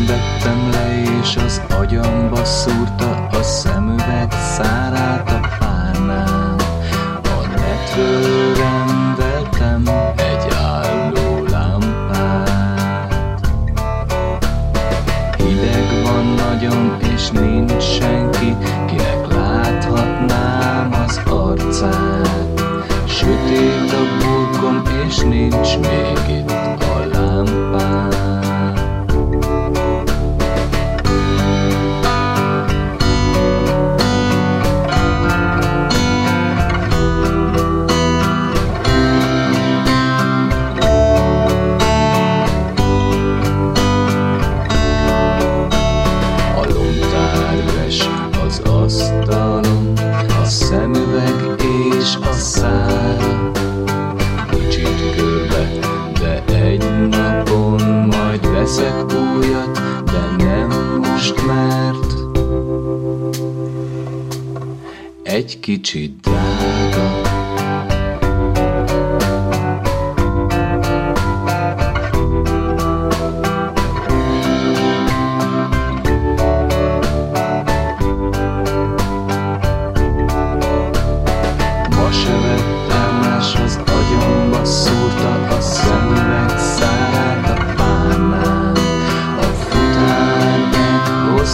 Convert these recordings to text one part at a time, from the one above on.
nem vettem le, és az agyamba szúrta a szemüveg szárát a párnán. A netről rendeltem egy álló lámpát. Hideg van nagyon, és nincs senki, kinek láthatnám az arcát. Sötét a burkom, és nincs még és a szál. Kicsit körbe, de egy napon majd veszek újat, de nem most, mert egy kicsit drága.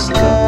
Alaska.